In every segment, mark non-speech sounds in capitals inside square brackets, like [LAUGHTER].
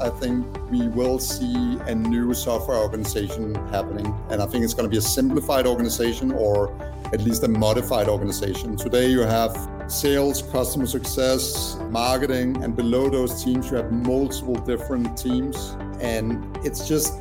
I think we will see a new software organization happening. And I think it's going to be a simplified organization or at least a modified organization. Today, you have sales, customer success, marketing, and below those teams, you have multiple different teams. And it's just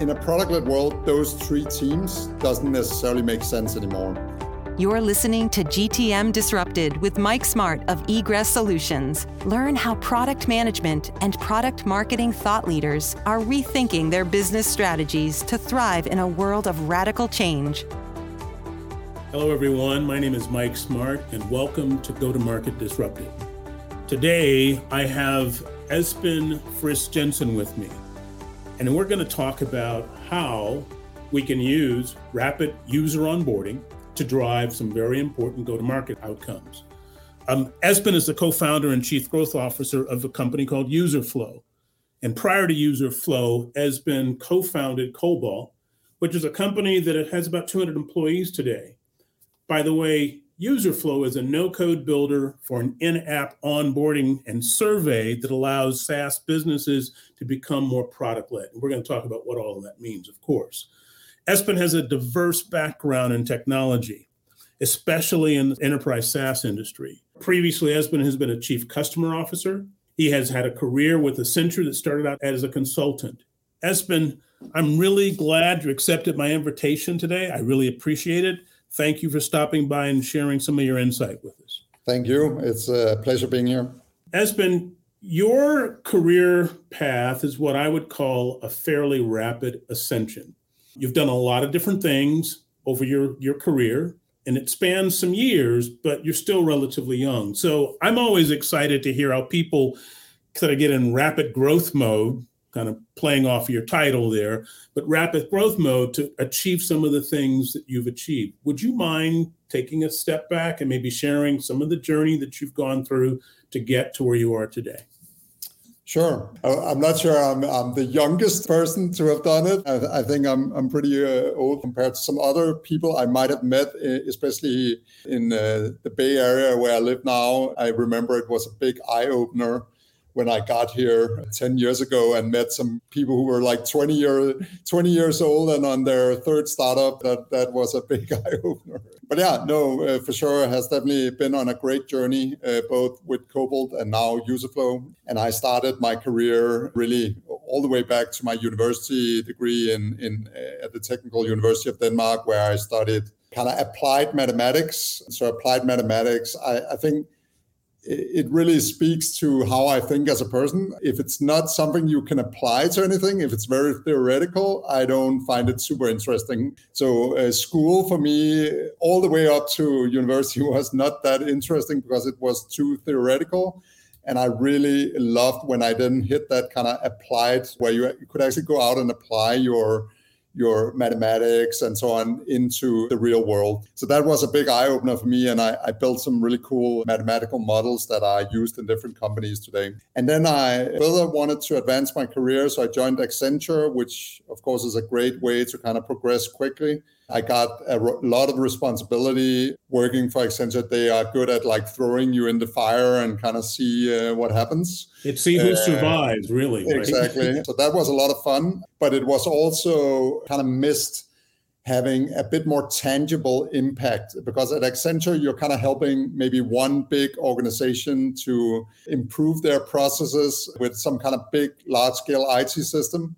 in a product led world, those three teams doesn't necessarily make sense anymore. You're listening to GTM Disrupted with Mike Smart of Egress Solutions. Learn how product management and product marketing thought leaders are rethinking their business strategies to thrive in a world of radical change. Hello, everyone. My name is Mike Smart, and welcome to Go to Market Disrupted. Today, I have Esben Friis Jensen with me, and we're going to talk about how we can use rapid user onboarding to drive some very important go to market outcomes. Um, Esben is the co founder and chief growth officer of a company called Userflow. And prior to Userflow, Esben co founded Cobalt, which is a company that has about 200 employees today. By the way, Userflow is a no code builder for an in app onboarding and survey that allows SaaS businesses to become more product led. We're going to talk about what all of that means, of course. Esben has a diverse background in technology, especially in the enterprise SaaS industry. Previously, Esben has been a chief customer officer. He has had a career with Accenture that started out as a consultant. Esben, I'm really glad you accepted my invitation today. I really appreciate it. Thank you for stopping by and sharing some of your insight with us. Thank you. It's a pleasure being here. Esben, your career path is what I would call a fairly rapid ascension. You've done a lot of different things over your, your career, and it spans some years, but you're still relatively young. So I'm always excited to hear how people kind of get in rapid growth mode, kind of playing off your title there, but rapid growth mode to achieve some of the things that you've achieved. Would you mind taking a step back and maybe sharing some of the journey that you've gone through to get to where you are today? Sure. I'm not sure I'm, I'm, the youngest person to have done it. I, I think I'm, I'm pretty uh, old compared to some other people I might have met, especially in uh, the Bay Area where I live now. I remember it was a big eye opener when I got here 10 years ago and met some people who were like 20 year 20 years old and on their third startup that that was a big [LAUGHS] eye opener but yeah no uh, for sure has definitely been on a great journey uh, both with Cobalt and now Userflow and I started my career really all the way back to my university degree in in uh, at the Technical University of Denmark where I studied kind of applied mathematics. So applied mathematics I, I think it really speaks to how I think as a person. If it's not something you can apply to anything, if it's very theoretical, I don't find it super interesting. So, uh, school for me, all the way up to university, [LAUGHS] was not that interesting because it was too theoretical. And I really loved when I didn't hit that kind of applied, where you could actually go out and apply your your mathematics and so on into the real world. So that was a big eye opener for me. And I, I, built some really cool mathematical models that are used in different companies today. And then I further wanted to advance my career. So I joined Accenture, which of course is a great way to kind of progress quickly. I got a lot of responsibility working for Accenture. They are good at like throwing you in the fire and kind of see uh, what happens. It see who uh, survives, really. Exactly. Right? [LAUGHS] so that was a lot of fun, but it was also kind of missed having a bit more tangible impact because at Accenture, you're kind of helping maybe one big organization to improve their processes with some kind of big, large scale IT system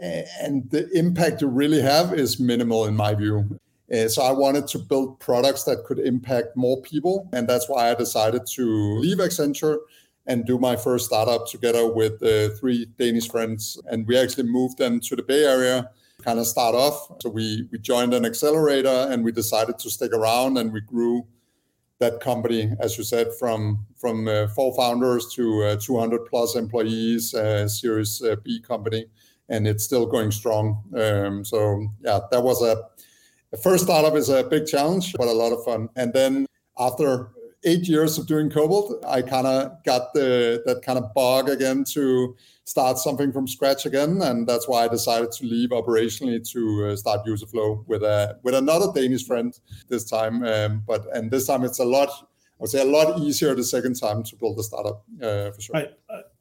and the impact you really have is minimal in my view. Uh, so I wanted to build products that could impact more people, and that's why I decided to leave Accenture and do my first startup together with uh, three Danish friends. And we actually moved them to the Bay Area, kind of start off. So we we joined an accelerator, and we decided to stick around, and we grew that company, as you said, from from uh, four founders to uh, 200 plus employees, uh, Series B company and it's still going strong. Um, so yeah, that was a the first startup is a big challenge, but a lot of fun. And then after eight years of doing Cobalt, I kind of got the that kind of bug again to start something from scratch again, and that's why I decided to leave operationally to uh, start Userflow with a with another Danish friend this time. Um, but and this time it's a lot I would say a lot easier the second time to build a startup uh, for sure. I,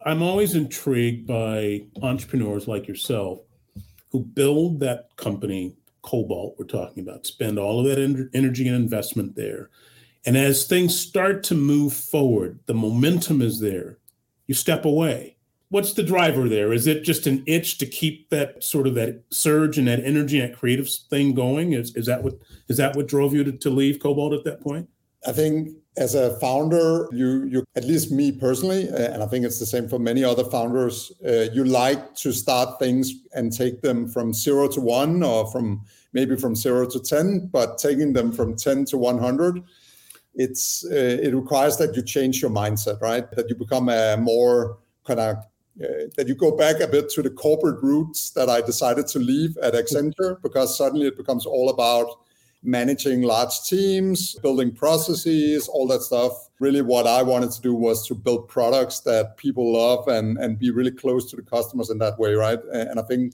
I'm always intrigued by entrepreneurs like yourself who build that company, Cobalt, we're talking about, spend all of that en- energy and investment there. And as things start to move forward, the momentum is there, you step away. What's the driver there? Is it just an itch to keep that sort of that surge and that energy and that creative thing going? Is, is that what is that what drove you to, to leave Cobalt at that point? I think as a founder, you you at least me personally, uh, and I think it's the same for many other founders. Uh, you like to start things and take them from zero to one, or from maybe from zero to ten, but taking them from ten to one hundred. It's uh, it requires that you change your mindset, right? That you become a more kind of uh, that you go back a bit to the corporate roots that I decided to leave at Accenture because suddenly it becomes all about managing large teams, building processes, all that stuff. Really, what I wanted to do was to build products that people love and, and be really close to the customers in that way, right? And I think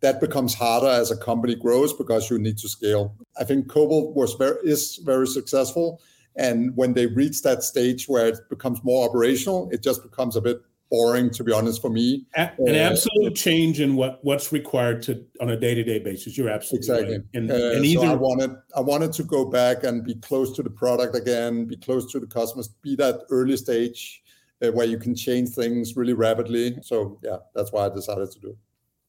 that becomes harder as a company grows because you need to scale. I think Cobalt was very is very successful. And when they reach that stage where it becomes more operational, it just becomes a bit boring to be honest for me. An uh, absolute change in what what's required to on a day-to-day basis. You're absolutely exactly. Right. and, uh, and either so i wanted i wanted to go back and be close to the product again be close to the customers be that early stage uh, where you can change things really rapidly. So yeah that's why i decided to do it.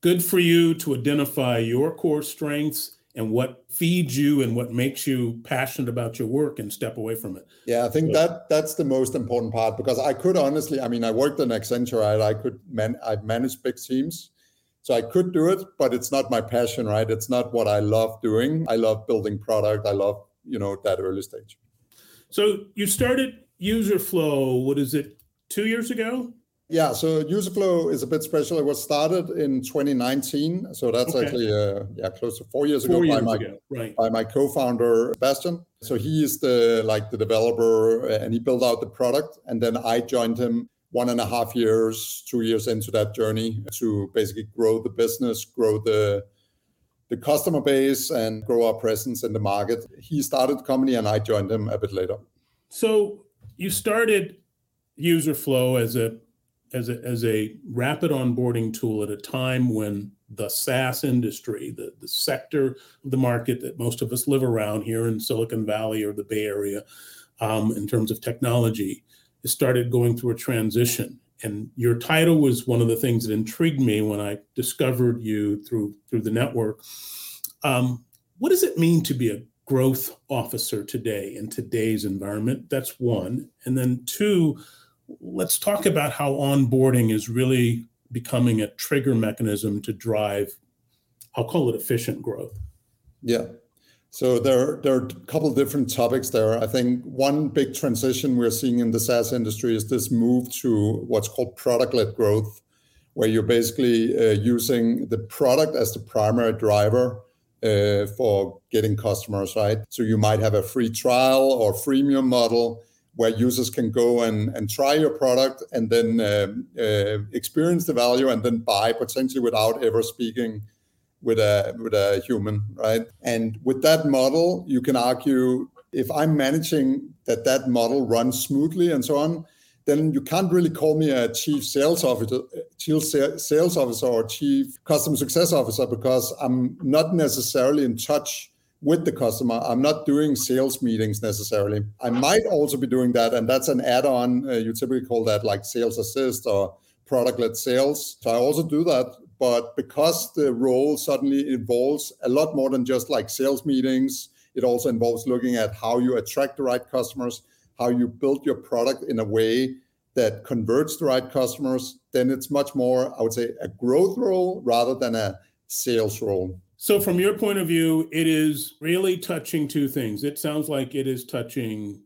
Good for you to identify your core strengths and what feeds you and what makes you passionate about your work and step away from it. Yeah, I think that that's the most important part because I could honestly, I mean, I worked in Accenture, right? I could man, I've managed big teams, so I could do it, but it's not my passion, right? It's not what I love doing. I love building product. I love you know that early stage. So you started Userflow. What is it? Two years ago? Yeah, so Userflow is a bit special. It was started in 2019, so that's okay. actually uh, yeah close to four years four ago years by my ago. Right. by my co-founder Bastian. So he is the like the developer, uh, and he built out the product, and then I joined him one and a half years, two years into that journey to basically grow the business, grow the the customer base, and grow our presence in the market. He started the company, and I joined him a bit later. So you started Userflow as a as a, as a rapid onboarding tool at a time when the SaaS industry, the, the sector of the market that most of us live around here in Silicon Valley or the Bay Area, um, in terms of technology, started going through a transition. And your title was one of the things that intrigued me when I discovered you through through the network. Um, what does it mean to be a growth officer today in today's environment? That's one. And then two, let's talk about how onboarding is really becoming a trigger mechanism to drive, I'll call it efficient growth. Yeah. So there, there are a couple different topics there. I think one big transition we're seeing in the SaaS industry is this move to what's called product-led growth, where you're basically uh, using the product as the primary driver uh, for getting customers, right? So you might have a free trial or freemium model where users can go and, and try your product and then uh, uh, experience the value and then buy potentially without ever speaking with a with a human right? And with that model you can argue if i'm managing that that model runs smoothly and so on then you can't really call me a chief sales officer chief sales officer or chief customer success officer because i'm not necessarily in touch with the customer. I'm not doing sales meetings necessarily. I might also be doing that, and that's an add-on. Uh, you typically call that like sales assist or product-led sales. So I also do that, but because the role suddenly involves a lot more than just like sales meetings, it also involves looking at how you attract the right customers, how you build your product in a way that converts the right customers. Then it's much more, I would say, a growth role rather than a sales role. So, from your point of view, it is really touching two things. It sounds like it is touching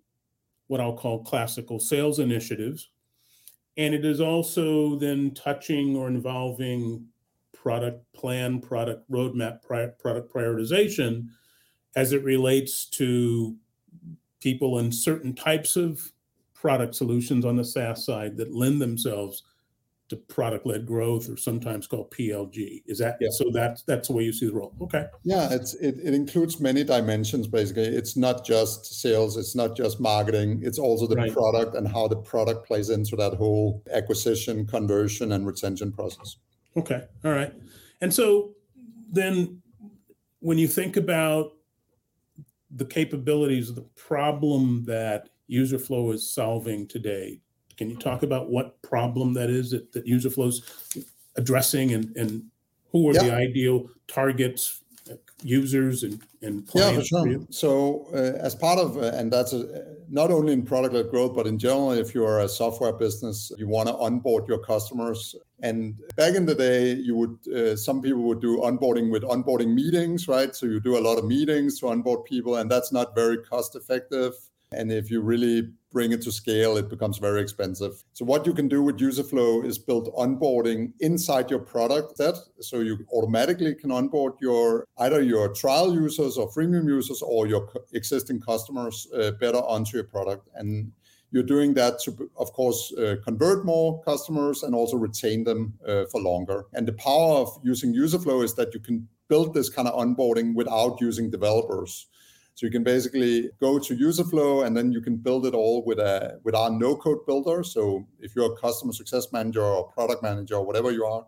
what I'll call classical sales initiatives. And it is also then touching or involving product plan, product roadmap, product prioritization as it relates to people in certain types of product solutions on the SaaS side that lend themselves to product led growth or sometimes called PLG. Is that yeah. so that's that's the way you see the role. Okay. Yeah, it's it, it includes many dimensions basically. It's not just sales, it's not just marketing, it's also the right. product and how the product plays into that whole acquisition, conversion and retention process. Okay. All right. And so then when you think about the capabilities of the problem that userflow is solving today can you talk about what problem that is that, that userflow's addressing and, and who are yeah. the ideal targets users and, and clients yeah, for sure. so uh, as part of uh, and that's a, not only in product-led growth but in general if you're a software business you want to onboard your customers and back in the day you would uh, some people would do onboarding with onboarding meetings right so you do a lot of meetings to onboard people and that's not very cost effective and if you really bring it to scale, it becomes very expensive. So what you can do with Userflow is build onboarding inside your product set. So you automatically can onboard your either your trial users or freemium users or your existing customers uh, better onto your product. And you're doing that to, of course, uh, convert more customers and also retain them uh, for longer. And the power of using Userflow is that you can build this kind of onboarding without using developers. So you can basically go to Userflow and then you can build it all with a with our no code builder. So if you're a customer success manager or product manager or whatever you are,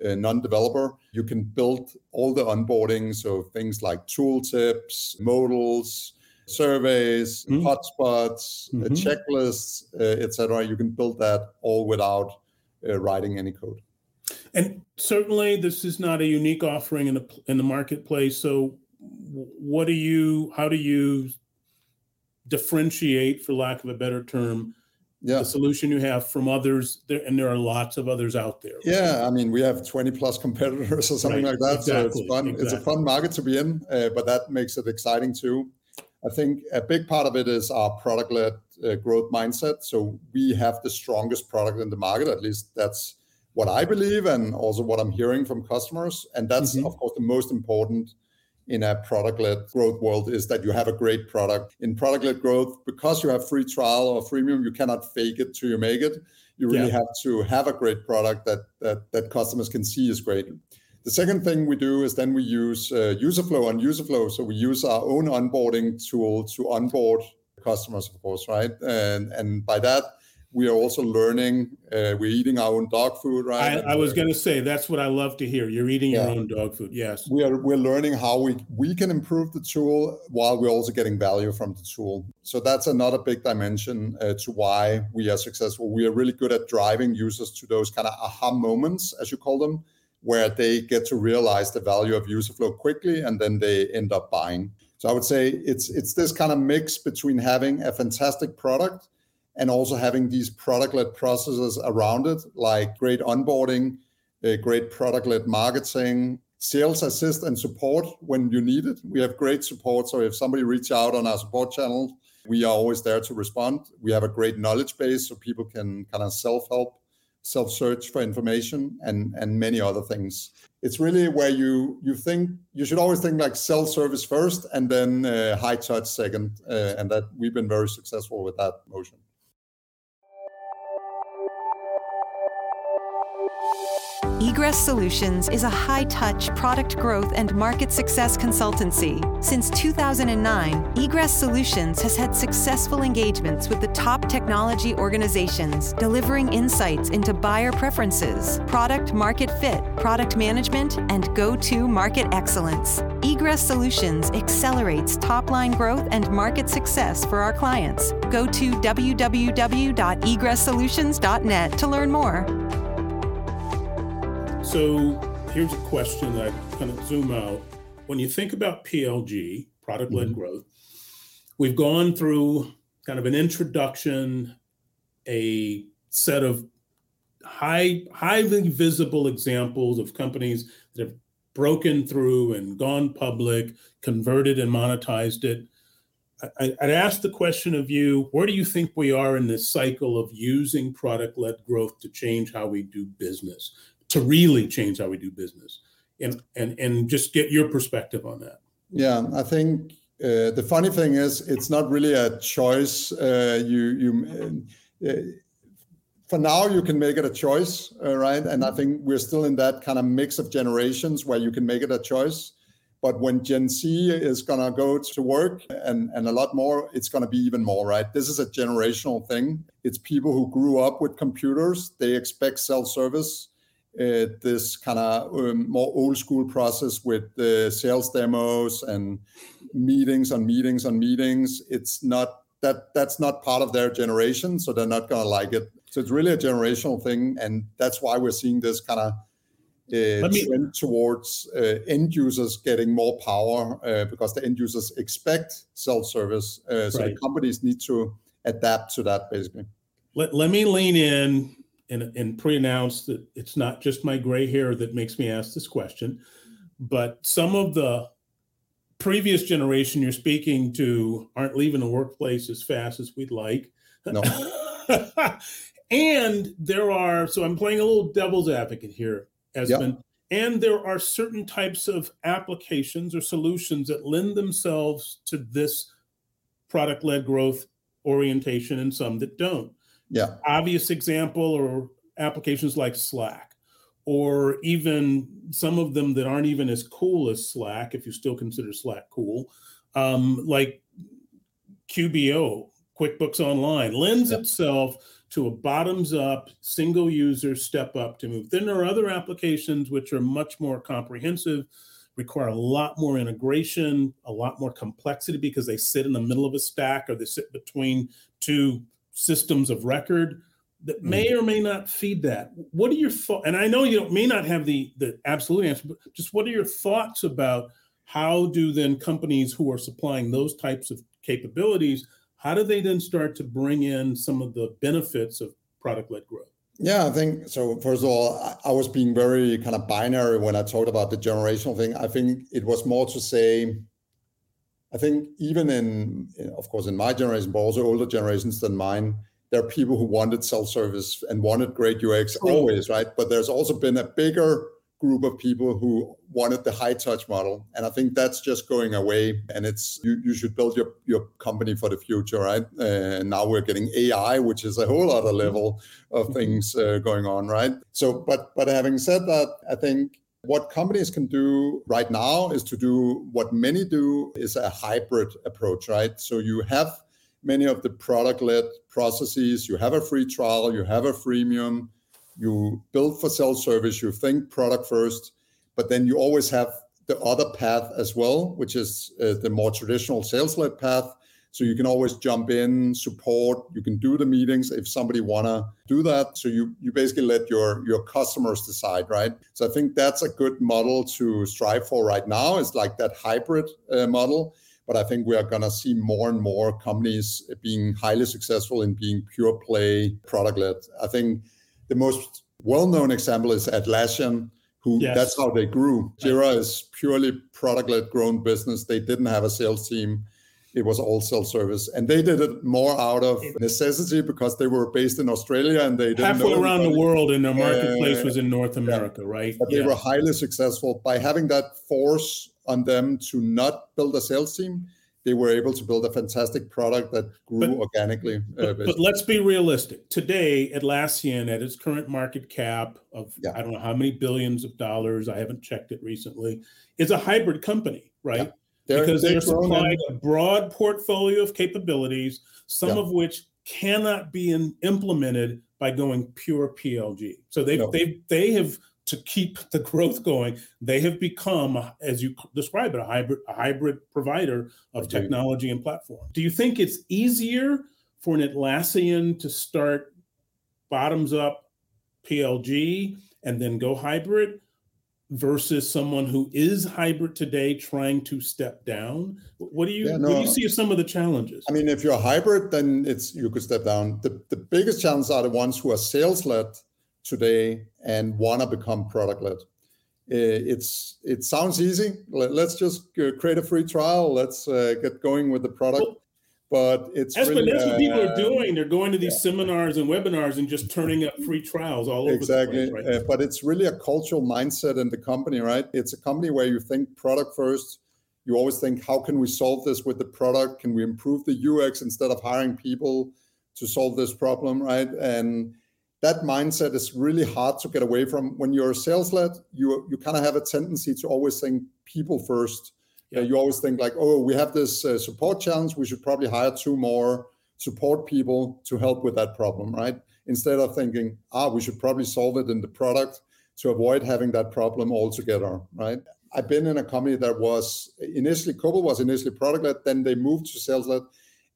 a non-developer, you can build all the onboarding. So things like tooltips, modals, surveys, mm-hmm. hotspots, mm-hmm. checklists, uh, etc. You can build that all without uh, writing any code. And certainly, this is not a unique offering in the in the marketplace. So, what do you how do you differentiate for lack of a better term yeah. the solution you have from others there and there are lots of others out there yeah i mean we have 20 plus competitors or something right. like that exactly. so it's fun exactly. it's a fun market to be in uh, but that makes it exciting too i think a big part of it is our product led uh, growth mindset so we have the strongest product in the market at least that's what i believe and also what i'm hearing from customers and that's mm-hmm. of course the most important in a product-led growth world is that you have a great product. In product-led growth, because you have free trial or freemium, you cannot fake it till you make it. You really yeah. have to have a great product that, that that customers can see is great. The second thing we do is then we use uh, Userflow on Userflow. So we use our own onboarding tool to onboard customers, of course, right? And and by that we are also learning. Uh, we're eating our own dog food, right? I, I was going to say that's what I love to hear. You're eating yeah. your own dog food. Yes, we are. We're learning how we we can improve the tool while we're also getting value from the tool. So that's another big dimension uh, to why we are successful. We are really good at driving users to those kind of aha moments, as you call them, where they get to realize the value of Userflow quickly, and then they end up buying. So I would say it's it's this kind of mix between having a fantastic product and also having these product-led processes around it, like great onboarding, a great product-led marketing, sales assist and support when you need it. We have great support. So if somebody reach out on our support channel, we are always there to respond. We have a great knowledge base so people can kind of self-help, self-search for information and and many other things. It's really where you you think you should always think like self-service first and then uh, high touch second, uh, and that we've been very successful with that motion. Egress Solutions is a high touch product growth and market success consultancy. Since 2009, Egress Solutions has had successful engagements with the top technology organizations, delivering insights into buyer preferences, product market fit, product management, and go to market excellence. Egress Solutions accelerates top line growth and market success for our clients. Go to www.egresssolutions.net to learn more. So here's a question that I kind of zoom out. When you think about PLG, product led mm-hmm. growth, we've gone through kind of an introduction, a set of high, highly visible examples of companies that have broken through and gone public, converted and monetized it. I, would ask the question of you where do you think we are in this cycle of using product led growth to change how we do business? To really change how we do business and and and just get your perspective on that yeah i think uh, the funny thing is it's not really a choice uh, you you uh, for now you can make it a choice, uh, right? And I think we're still in that kind of mix of generations where you can make it a choice. But when Gen Z is going to go to work and, and a lot more, it's going to be even more, right? This is a generational thing. It's people who grew up with computers, they expect self service. Uh, this kind of um, more old school process with the sales demos and meetings on meetings on meetings. It's not that that's not part of their generation, so they're not going to like it. So it's really a generational thing, and that's why we're seeing this kind of uh, me, trend towards uh, end users getting more power uh, because the end users expect self-service. Uh, so right. the companies need to adapt to that, basically. Let, let me lean in and, and pre-announce that it's not just my gray hair that makes me ask this question, but some of the previous generation you're speaking to aren't leaving the workplace as fast as we'd like. No. [LAUGHS] and there are, so I'm playing a little devil's advocate here, Esben. Yep. And there are certain types of applications or solutions that lend themselves to this product led growth orientation and some that don't. Yeah. Obvious example or applications like Slack or even some of them that aren't even as cool as Slack, if you still consider Slack cool, um, like QBO, QuickBooks Online, lends yep. itself to a bottoms up, single user step up to move. Then there are other applications which are much more comprehensive, require a lot more integration, a lot more complexity because they sit in the middle of a stack or they sit between two systems of record that may mm. or may not feed that. What are your thoughts? And I know you may not have the the absolute answer, but just what are your thoughts about how do then companies who are supplying those types of capabilities, how do they then start to bring in some of the benefits of product led growth? Yeah, I think so. First of all, I was being very kind of binary when I talked about the generational thing. I think it was more to say, I think even in, of course, in my generation, but also older generations than mine, there are people who wanted self-service and wanted great UX always, right? But there's also been a bigger group of people who wanted the high touch model and i think that's just going away and it's you, you should build your, your company for the future right uh, and now we're getting ai which is a whole other level of mm-hmm. things uh, going on right so but but having said that i think what companies can do right now is to do what many do is a hybrid approach right so you have many of the product led processes. You have a free trial, you have a freemium, you build for self service, you think product first, but then you always have the other path as well, which is uh, the more traditional sales led path. So you can always jump in, support. You can do the meetings if somebody wanna do that. So you you basically let your your customers decide, right? So I think that's a good model to strive for right now. It's like that hybrid uh, model but I think we are going to see more and more companies being highly successful in being pure play product led. I think the most well known example is Atlassian, who yes. that's how they grew. Jira is purely product led grown business. They didn't have a sales team. It was all self service, and they did it more out of necessity because they were based in Australia and they didn't halfway around the world, and their marketplace uh, was in North America, yeah. right? But yeah. they were highly successful by having that force on them to not build a sales team, they were able to build a fantastic product that grew but, organically. Uh, but, but, let's be realistic. Today, Atlassian, at its current market cap of yeah. I don't know how many billions of dollars, I haven't checked it recently, is a hybrid company, right? They're, because they're, they're supplying a broad portfolio of capabilities, some yeah. of which cannot be in, implemented by going pure PLG. So they no. they they have to keep the growth going, they have become, as you describe it, a hybrid, a hybrid provider of technology and platform. Do you think it's easier for an Atlassian to start bottoms up PLG and then go hybrid versus someone who is hybrid today trying to step down? What do you yeah, no, what do you see as some of the challenges? I mean, if you're hybrid, then it's you could step down. The the biggest challenges are the ones who are sales led today and want to become product led. It's it sounds easy. Let's just create a free trial. Let's uh, get going with the product. Well, but it's that's, really, that's what people are doing. They're going to these yeah. seminars and webinars and just turning up free trials all over exactly. Place, right? uh, but it's really a cultural mindset in the company, right? It's a company where you think product first. You always think, how can we solve this with the product? Can we improve the UX instead of hiring people to solve this problem, right? And that mindset is really hard to get away from. When you're a sales led, you you kind of have a tendency to always think people first. Yeah. you always think like, oh, we have this uh, support challenge. We should probably hire two more support people to help with that problem, right? Instead of thinking, ah, we should probably solve it in the product to avoid having that problem altogether, right? I've been in a company that was initially Cobalt was initially product led, then they moved to sales led,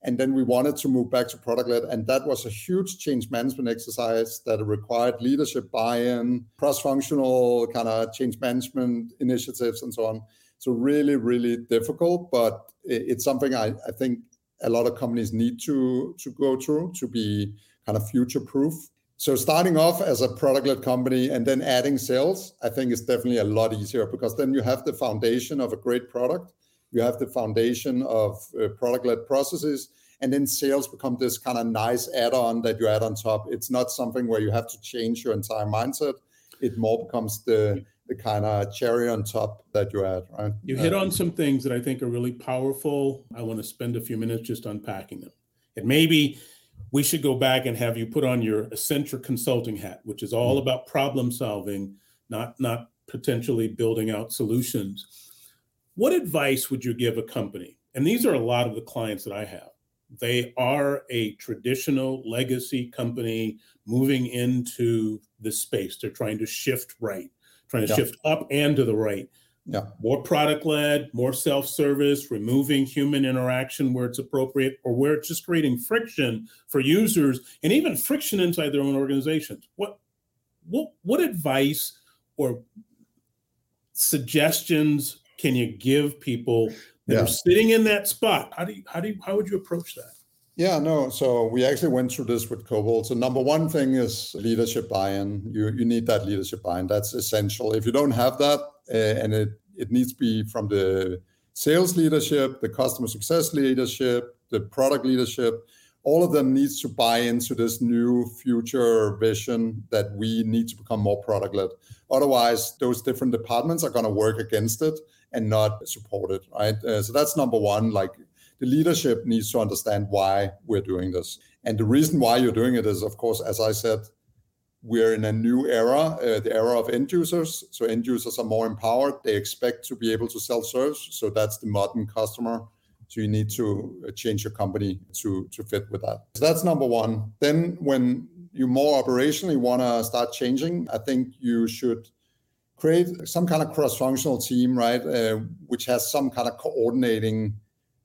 and then we wanted to move back to product led and that was a huge change management exercise that required leadership buy-in cross-functional kind of change management initiatives and so on so really really difficult but it's something I, I think a lot of companies need to to go through to be kind of future proof so starting off as a product-led company and then adding sales i think is definitely a lot easier because then you have the foundation of a great product. You have the foundation of uh, product-led processes and then sales become this kind of nice add-on that you add on top. It's not something where you have to change your entire mindset it more becomes the the kind of cherry on top that you add right you hit on some things that i think are really powerful i want to spend a few minutes just unpacking them and maybe we should go back and have you put on your Accenture consulting hat which is all mm-hmm. about problem solving not not potentially building out solutions what advice would you give a company? And these are a lot of the clients that I have. They are a traditional legacy company moving into the space. They're trying to shift right, trying to yeah. shift up and to the right. Yeah. More product led, more self service, removing human interaction where it's appropriate or where it's just creating friction for users and even friction inside their own organizations. What, what, what advice or suggestions can you give people yeah. are sitting in that spot? How do you, how do you, how would you approach that? Yeah, no. So we actually went through this with Cobalt. So number one thing is leadership buy-in. You you need that leadership buy-in. That's essential. If you don't have that, uh, and it it needs to be from the sales leadership, the customer success leadership, the product leadership, all of them needs to buy into this new future vision that we need to become more product led. Otherwise, those different departments are going to work against it and not support it, right? Uh, so that's number one. Like the leadership needs to understand why we're doing this. And the reason why you're doing it is, of course, as I said, we're in a new era, uh, the era of end users. So end users are more empowered. They expect to be able to self-serve. So that's the modern customer so you need to uh, change your company to, to fit with that. So that's number one. Then when you more operationally want to start changing, I think you should create some kind of cross-functional team, right, uh, which has some kind of coordinating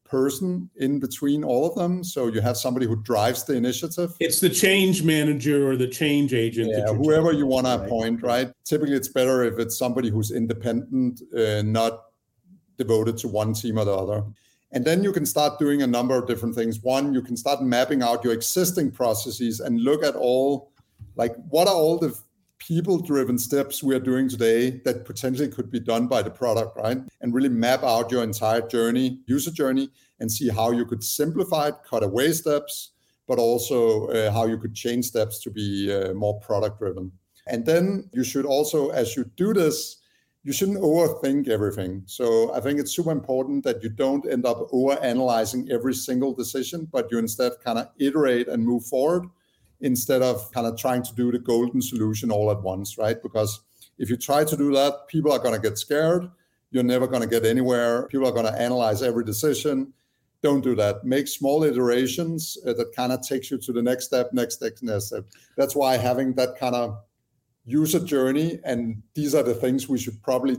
person in between all of them. So you have somebody who drives the initiative. It's the change manager or the change agent. Yeah, whoever you want to appoint, right? Typically, it's better if it's somebody who's independent, uh, not devoted to one team or the other. And then you can start doing a number of different things. One, you can start mapping out your existing processes and look at all, like, what are all the people driven steps we are doing today that potentially could be done by the product, right? And really map out your entire journey, user journey, and see how you could simplify it, cut away steps, but also uh, how you could change steps to be uh, more product driven. And then you should also, as you do this, you shouldn't overthink everything. So I think it's super important that you don't end up over analyzing every single decision, but you instead kind of iterate and move forward instead of kind of trying to do the golden solution all at once, right? Because if you try to do that, people are going to get scared. You're never going to get anywhere. People are going to analyze every decision. Don't do that. Make small iterations uh, that kind of takes you to the next step, next step, next step. That's why having that kind of user journey and these are the things we should probably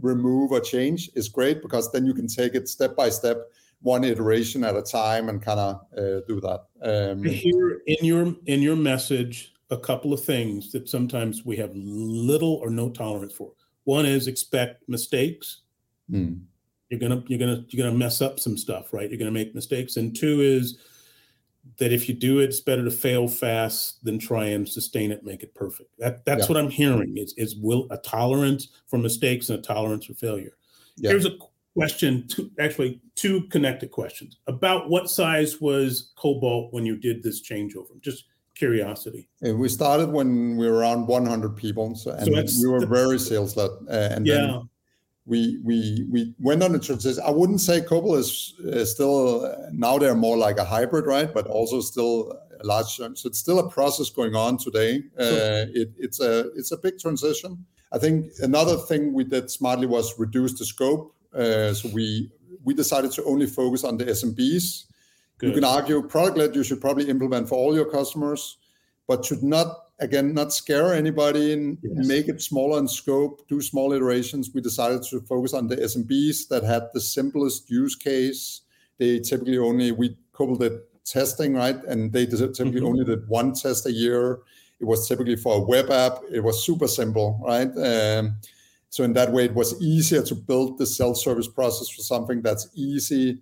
remove or change is great because then you can take it step by step one iteration at a time and kind of uh, do that um, here in your in your message a couple of things that sometimes we have little or no tolerance for one is expect mistakes mm. you're gonna you're gonna you're gonna mess up some stuff right you're gonna make mistakes and two is that if you do it, it's better to fail fast than try and sustain it, make it perfect. That that's yeah. what I'm hearing. Is is will a tolerance for mistakes and a tolerance for failure. Yeah. Here's a question, two, actually two connected questions. About what size was Cobalt when you did this changeover? Just curiosity. We started when we were around 100 people, so, and so we were very sales led. Uh, and yeah. then we we we went on a transition. I wouldn't say Cobalt is, is still now they're more like a hybrid, right? But also still a large. So it's still a process going on today. Uh, it, it's a it's a big transition. I think another thing we did smartly was reduce the scope. Uh, so we we decided to only focus on the SMBs. Good. You can argue product led you should probably implement for all your customers, but should not again not scare anybody and yes. make it smaller in scope. Do small iterations. We decided to focus on the SMBs that had the simplest use case. They typically only we coupled it testing right, and they typically mm-hmm. only did one test a year it was typically for a web app. It was super simple, right? So in that way, it was easier to build the self-service process for something that's easy,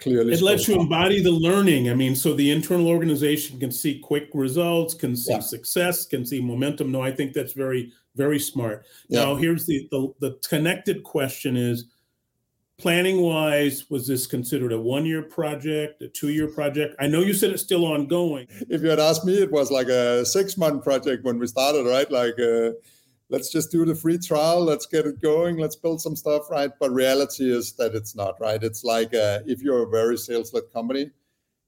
clearly. It lets you embody the learning. I mean, so the internal organization can see quick results, can see yeah. success, can see momentum. No, I think that's very, very smart. Yeah. Now, here's the, the the connected question: Is planning wise was this considered a one year project a two year project i know you said it's still ongoing if you had asked me it was like a six month project when we started right like uh, let's just do the free trial let's get it going let's build some stuff right but reality is that it's not right it's like uh, if you're a very sales led company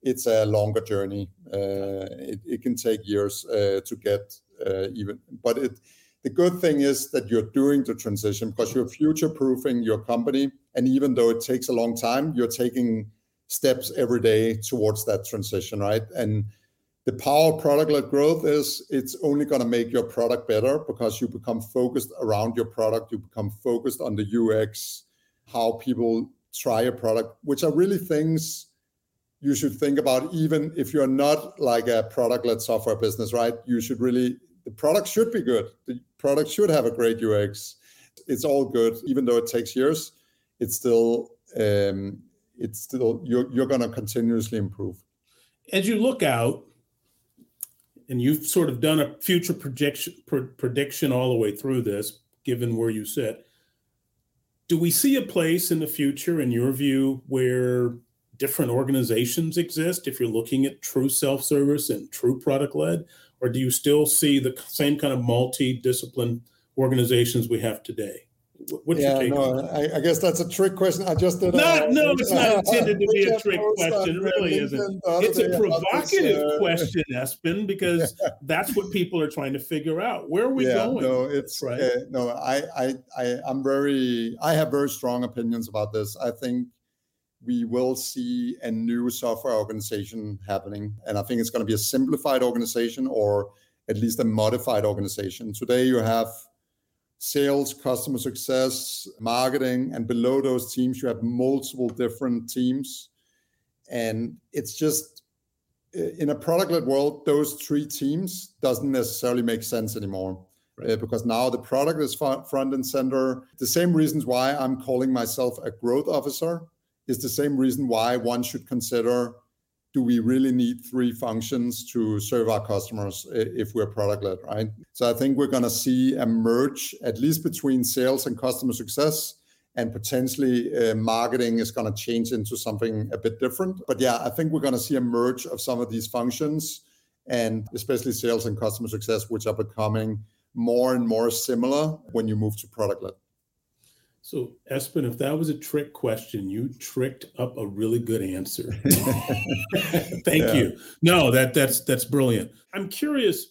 it's a longer journey uh, it, it, can take years uh, to get uh, even but it the good thing is that you're doing the transition because you're future proofing your company. And even though it takes a long time, you're taking steps every day towards that transition, right? And the power of product led growth is it's only going to make your product better because you become focused around your product, you become focused on the UX, how people try a product, which are really things you should think about even if you're not like a product led software business, right? You should really the product should be good. The product should have a great UX. It's all good, even though it takes years. It's still um, it's still you're you're going to continuously improve. As you look out, and you've sort of done a future projection prediction all the way through this, given where you sit. Do we see a place in the future, in your view, where different organizations exist if you're looking at true self-service and true product led or do you still see the same kind of multi-discipline organizations we have today? What's yeah, no, I, I, guess that's a trick question. I just did. Not, a, no, it's not [LAUGHS] intended to be a trick question. It really isn't. It's a provocative uh, question, Esben, because [LAUGHS] yeah. that's what people are trying to figure out. Where are we yeah, going? No, it's right. Uh, no, I, I, I, I'm very. I have very strong opinions about this. I think we will see a new software organization happening. And I think it's going to be a simplified organization or at least a modified organization. Today, you have sales, customer success, marketing, and below those teams, you have multiple different teams. And it's just in a product led world, those three teams doesn't necessarily make sense anymore. Right. Uh, because now the product is front and center. The same reasons why I'm calling myself a growth officer is the same reason why one should consider do we really need three functions to serve our customers if we're product led, right? So I think we're going to see a merge, at least between sales and customer success, and potentially uh, marketing is going to change into something a bit different. But yeah, I think we're going to see a merge of some of these functions, and especially sales and customer success, which are becoming more and more similar when you move to product led. So, Esben, if that was a trick question, you tricked up a really good answer. [LAUGHS] Thank yeah. you. No, that that's that's brilliant. I'm curious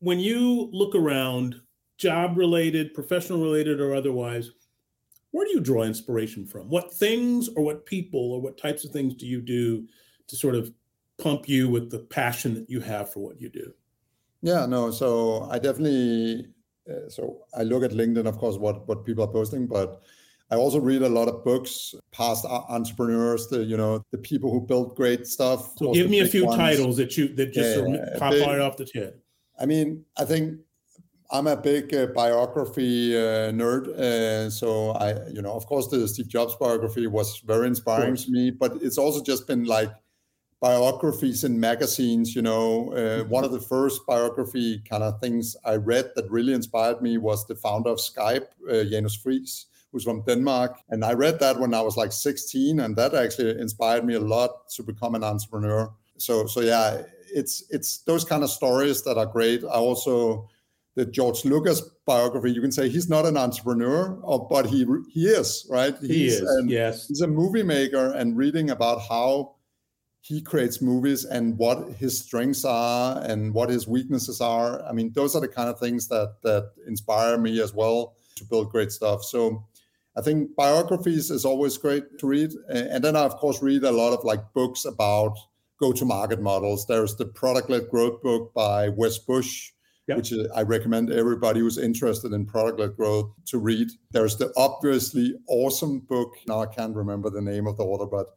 when you look around, job related, professional related, or otherwise, where do you draw inspiration from? What things or what people or what types of things do you do to sort of pump you with the passion that you have for what you do? Yeah, no. So I definitely uh, so I look at LinkedIn, of course, what what people are posting, but I also read a lot of books, past entrepreneurs, the you know the people who built great stuff. So give me a few ones. titles that you that just yeah, pop big, right off the head. I mean, I think I'm a big uh, biography uh, nerd, uh, so I you know of course the Steve Jobs biography was very inspiring to me, but it's also just been like biographies in magazines. You know, uh, mm-hmm. one of the first biography kind of things I read that really inspired me was the founder of Skype, uh, Janus Friis, who's from Denmark. And I read that when I was like 16, and that actually inspired me a lot to become an entrepreneur. So, so yeah, it's it's those kind of stories that are great. I also the George Lucas biography, you can say he's not an entrepreneur, but he he is, right? He's, he is. yes. He's a movie maker, and reading about how he creates movies and what his strengths are and what his weaknesses are. I mean, those are the kind of things that that inspire me as well to build great stuff. So I think biographies is always great to read. And then I of course read a lot of like books about go-to-market models. There's the product-led growth book by Wes Bush, yep. which uh, I recommend everybody who's interested in product-led growth to read. There's the obviously awesome book. Now I can't remember the name of the author, but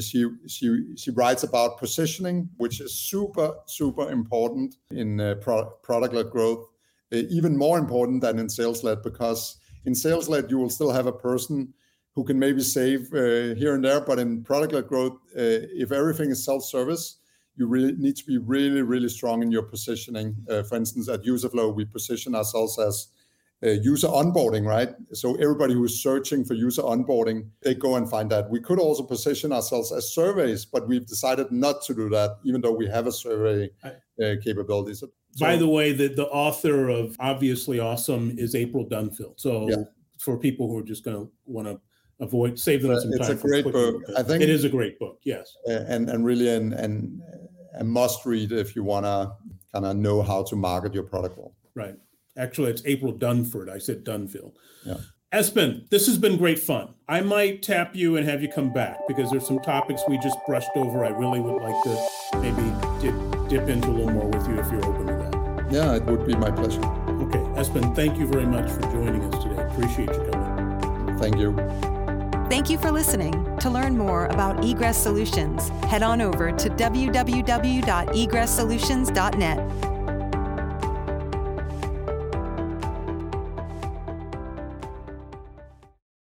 she she she writes about positioning, which is super super important in uh, pro- product-led growth, uh, even more important than in sales-led because in sales-led you will still have a person who can maybe save uh, here and there, but in product-led growth, uh, if everything is self-service, you really need to be really really strong in your positioning. Uh, for instance, at Userflow, we position ourselves as Uh, user onboarding, right? So everybody who is searching for user onboarding, they go and find that. We could also position ourselves as surveys, but we've decided not to do that, even though we have a survey uh, capability. So, By the way, the, the author of Obviously Awesome is April Dunfield. So yeah. for people who are just going to want to avoid, save them uh, some it's time. It's a great book. I think it is a great book. Yes, uh, and and really an and a must read if you want to kind of know how to market your product well. Right. Actually, it's April Dunford. I said Dunfield. Yeah. Esben, this has been great fun. I might tap you and have you come back because there's some topics we just brushed over. I really would like to maybe dip, dip into a little more with you if you're open to that. Yeah, it would be my pleasure. Okay, Esben, thank you very much for joining us today. Appreciate you coming. Thank you. Thank you for listening. To learn more about egress solutions, head on over to www.egresssolutions.net.